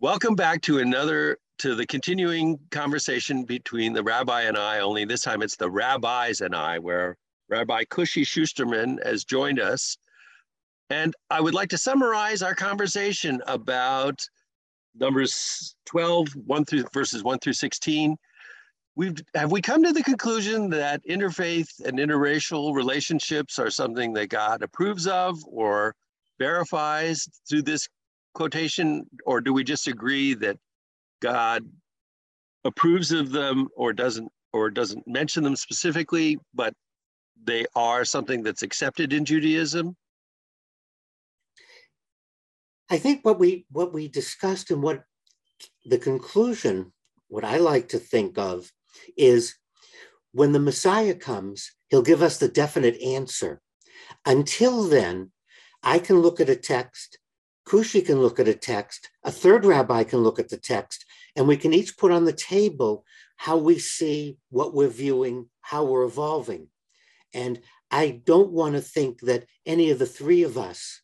Welcome back to another, to the continuing conversation between the rabbi and I, only this time it's the rabbis and I, where Rabbi Kushi Schusterman has joined us. And I would like to summarize our conversation about numbers 12, 1 through verses 1 through 16. We've have we come to the conclusion that interfaith and interracial relationships are something that God approves of or verifies through this quotation, or do we just agree that God approves of them or doesn't or doesn't mention them specifically, but they are something that's accepted in Judaism? I think what we what we discussed and what the conclusion, what I like to think of, is when the Messiah comes, he'll give us the definite answer. Until then, I can look at a text, Kushi can look at a text, a third rabbi can look at the text, and we can each put on the table how we see what we're viewing, how we're evolving. And I don't want to think that any of the three of us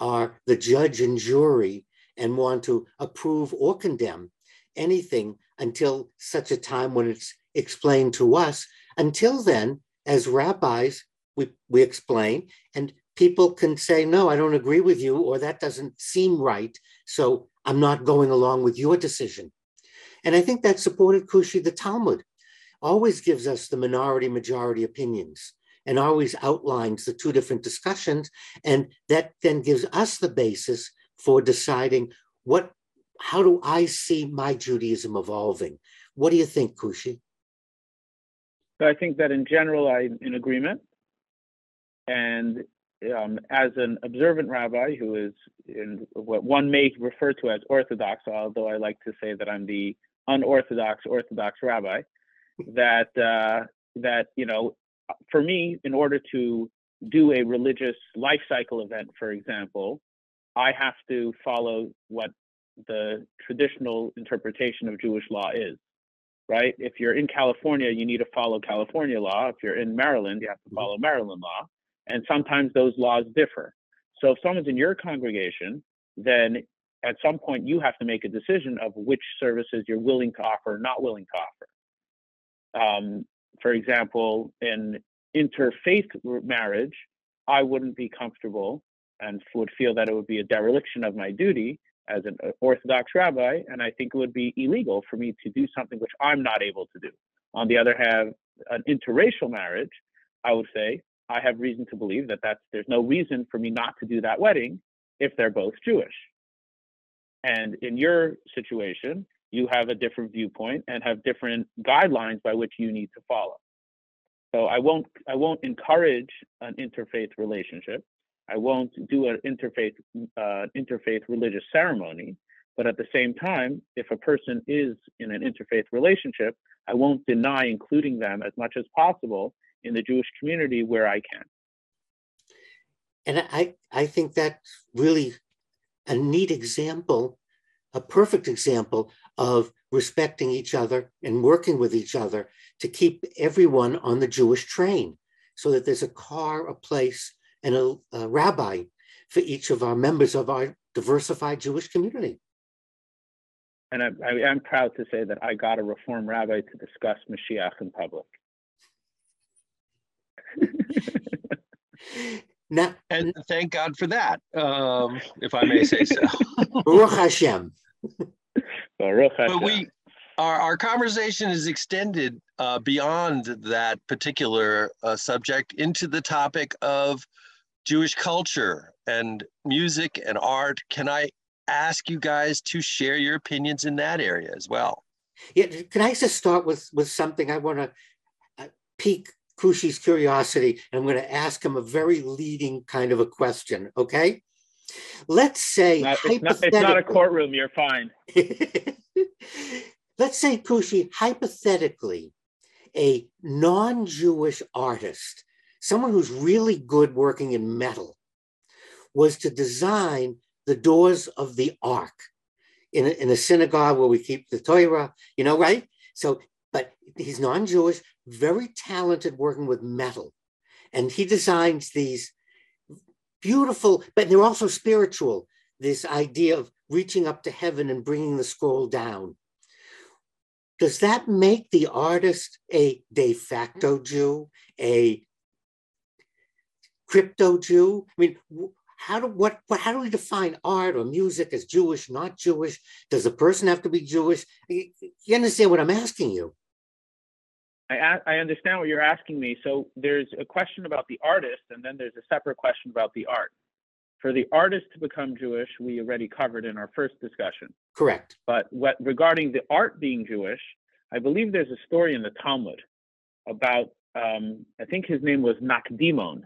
are the judge and jury and want to approve or condemn anything until such a time when it's explained to us. Until then, as rabbis, we, we explain, and people can say, no, I don't agree with you, or that doesn't seem right. So I'm not going along with your decision. And I think that supported Kushi, the Talmud, always gives us the minority majority opinions and always outlines the two different discussions. And that then gives us the basis for deciding what, how do I see my Judaism evolving? What do you think, Kushi? So I think that in general, I'm in agreement. And um, as an observant rabbi who is in what one may refer to as orthodox, although I like to say that I'm the unorthodox orthodox rabbi, that uh, that you know for me, in order to do a religious life cycle event, for example, I have to follow what the traditional interpretation of Jewish law is, right? If you're in California, you need to follow California law. If you're in Maryland, you have to mm-hmm. follow Maryland law. And sometimes those laws differ. So if someone's in your congregation, then at some point you have to make a decision of which services you're willing to offer or not willing to offer. Um, for example, in interfaith marriage, I wouldn't be comfortable and would feel that it would be a dereliction of my duty as an uh, Orthodox rabbi, and I think it would be illegal for me to do something which I'm not able to do. On the other hand, an interracial marriage, I would say I have reason to believe that that's there's no reason for me not to do that wedding if they're both Jewish. And in your situation, you have a different viewpoint and have different guidelines by which you need to follow. So I won't I won't encourage an interfaith relationship. I won't do an interfaith uh, interfaith religious ceremony. But at the same time, if a person is in an interfaith relationship, I won't deny including them as much as possible in the Jewish community where I can. And I, I think that's really a neat example, a perfect example of respecting each other and working with each other to keep everyone on the Jewish train so that there's a car, a place, and a, a rabbi for each of our members of our diversified Jewish community. And I, I am proud to say that I got a Reform rabbi to discuss Mashiach in public. Now, and thank God for that, um, if I may say so. Baruch Hashem. Baruch Hashem. But we, our, our conversation is extended uh, beyond that particular uh, subject into the topic of Jewish culture and music and art. Can I ask you guys to share your opinions in that area as well? Yeah, can I just start with with something I want to uh, pique Kushi's curiosity, and I'm going to ask him a very leading kind of a question. Okay, let's say not, it's, not, it's not a courtroom. You're fine. let's say Kushi, hypothetically, a non-Jewish artist, someone who's really good working in metal, was to design the doors of the ark in a, in a synagogue where we keep the Torah, you know, right? So, but he's non-Jewish, very talented working with metal. And he designs these beautiful, but they're also spiritual. This idea of reaching up to heaven and bringing the scroll down. Does that make the artist a de facto Jew, a crypto Jew? I mean, how do what, what how do we define art or music as Jewish, not Jewish? Does a person have to be Jewish? You, you understand what I'm asking you? I, I understand what you're asking me. So there's a question about the artist, and then there's a separate question about the art. For the artist to become Jewish, we already covered in our first discussion. Correct. But what, regarding the art being Jewish, I believe there's a story in the Talmud about, um, I think his name was Nakdimon.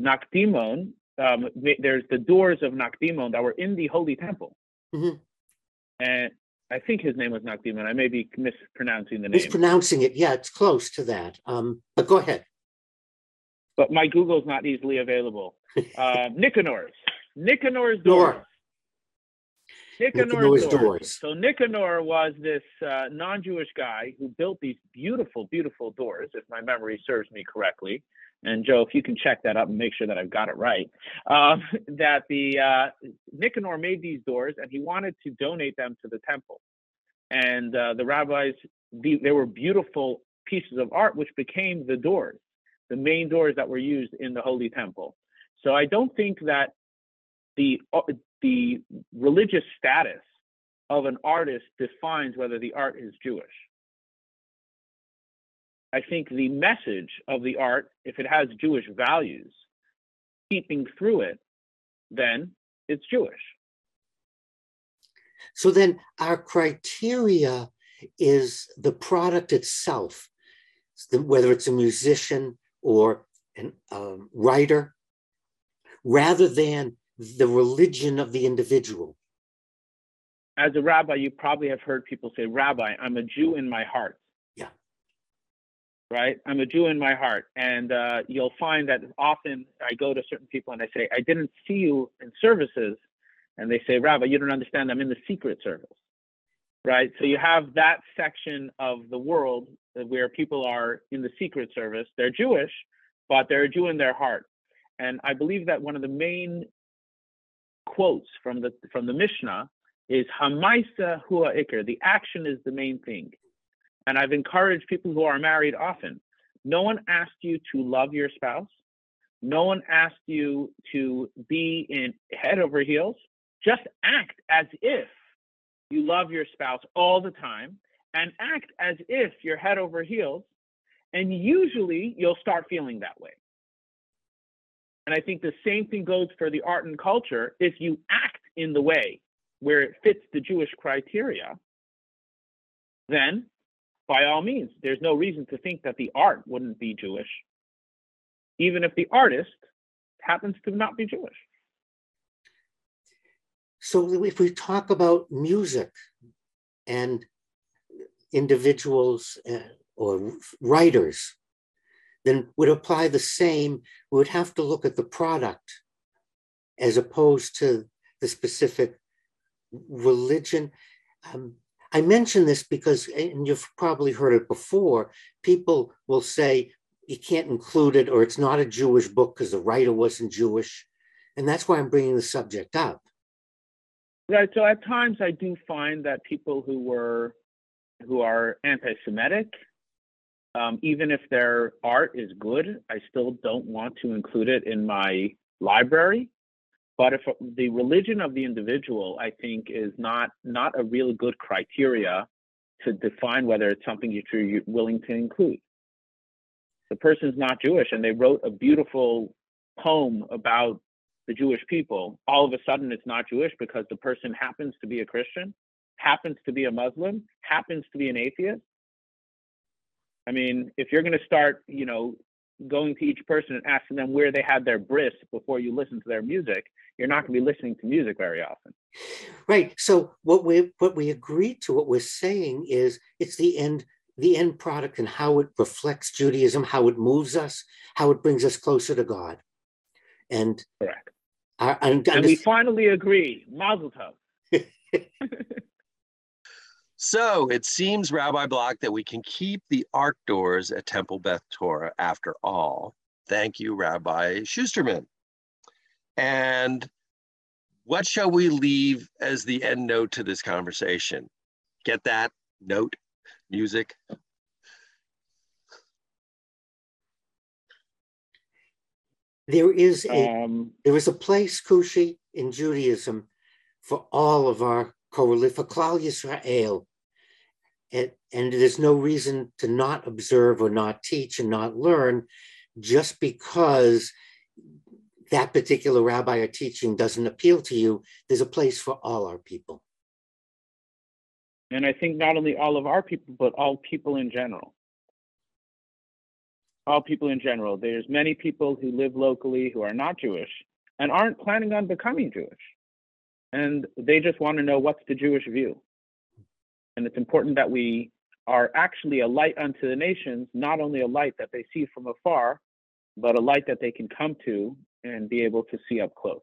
Nakdimon, um, there's the doors of Nakdimon that were in the Holy Temple. Mm-hmm. And I think his name was Nakdimon. I may be mispronouncing the name. Mispronouncing it, yeah, it's close to that. Um, but go ahead. But my Google's not easily available. Uh, Nicanor's. Nicanor's doors. Nicanor's, Nicanor's doors. doors. So Nicanor was this uh, non-Jewish guy who built these beautiful, beautiful doors, if my memory serves me correctly. And Joe, if you can check that up and make sure that I've got it right, um, that the uh, Nicanor made these doors and he wanted to donate them to the temple. And uh, the rabbis, the, they were beautiful pieces of art, which became the doors, the main doors that were used in the Holy Temple. So I don't think that the uh, the religious status of an artist defines whether the art is Jewish. I think the message of the art, if it has Jewish values, keeping through it, then it's Jewish. So then our criteria is the product itself, whether it's a musician or a um, writer rather than the religion of the individual. As a rabbi, you probably have heard people say, Rabbi, I'm a Jew in my heart. Right? I'm a Jew in my heart. And uh, you'll find that often I go to certain people and I say, I didn't see you in services. And they say, Rabbi, you don't understand. I'm in the secret service. Right? So you have that section of the world where people are in the secret service. They're Jewish, but they're a Jew in their heart. And I believe that one of the main quotes from the from the Mishnah is Hamaisa hua ikr. The action is the main thing. And I've encouraged people who are married often. No one asked you to love your spouse. No one asked you to be in head over heels. Just act as if you love your spouse all the time and act as if you're head over heels. And usually you'll start feeling that way. And I think the same thing goes for the art and culture. If you act in the way where it fits the Jewish criteria, then by all means, there's no reason to think that the art wouldn't be Jewish, even if the artist happens to not be Jewish. So if we talk about music and individuals uh, or writers then would apply the same. We would have to look at the product as opposed to the specific religion. Um, I mention this because, and you've probably heard it before, people will say you can't include it or it's not a Jewish book because the writer wasn't Jewish. And that's why I'm bringing the subject up. Right. So at times I do find that people who were who are anti-Semitic um, even if their art is good, I still don't want to include it in my library. But if the religion of the individual, I think, is not not a really good criteria to define whether it's something you're willing to include. The person's not Jewish, and they wrote a beautiful poem about the Jewish people. All of a sudden, it's not Jewish because the person happens to be a Christian, happens to be a Muslim, happens to be an atheist I mean, if you're going to start, you know, going to each person and asking them where they had their bris before you listen to their music, you're not going to be listening to music very often. Right. So what we what we agree to, what we're saying is it's the end the end product and how it reflects Judaism, how it moves us, how it brings us closer to God. And correct. Our, and, and we finally agree. Mazel tov. So it seems, Rabbi Block, that we can keep the ark doors at Temple Beth Torah after all. Thank you, Rabbi Schusterman. And what shall we leave as the end note to this conversation? Get that note, music? There is a Um, there is a place, Kushi, in Judaism for all of our correlate for Klal Yisrael. And, and there's no reason to not observe or not teach and not learn just because that particular rabbi or teaching doesn't appeal to you. There's a place for all our people. and I think not only all of our people, but all people in general. All people in general. There's many people who live locally who are not Jewish and aren't planning on becoming Jewish. And they just want to know what's the Jewish view. And it's important that we are actually a light unto the nations, not only a light that they see from afar, but a light that they can come to and be able to see up close.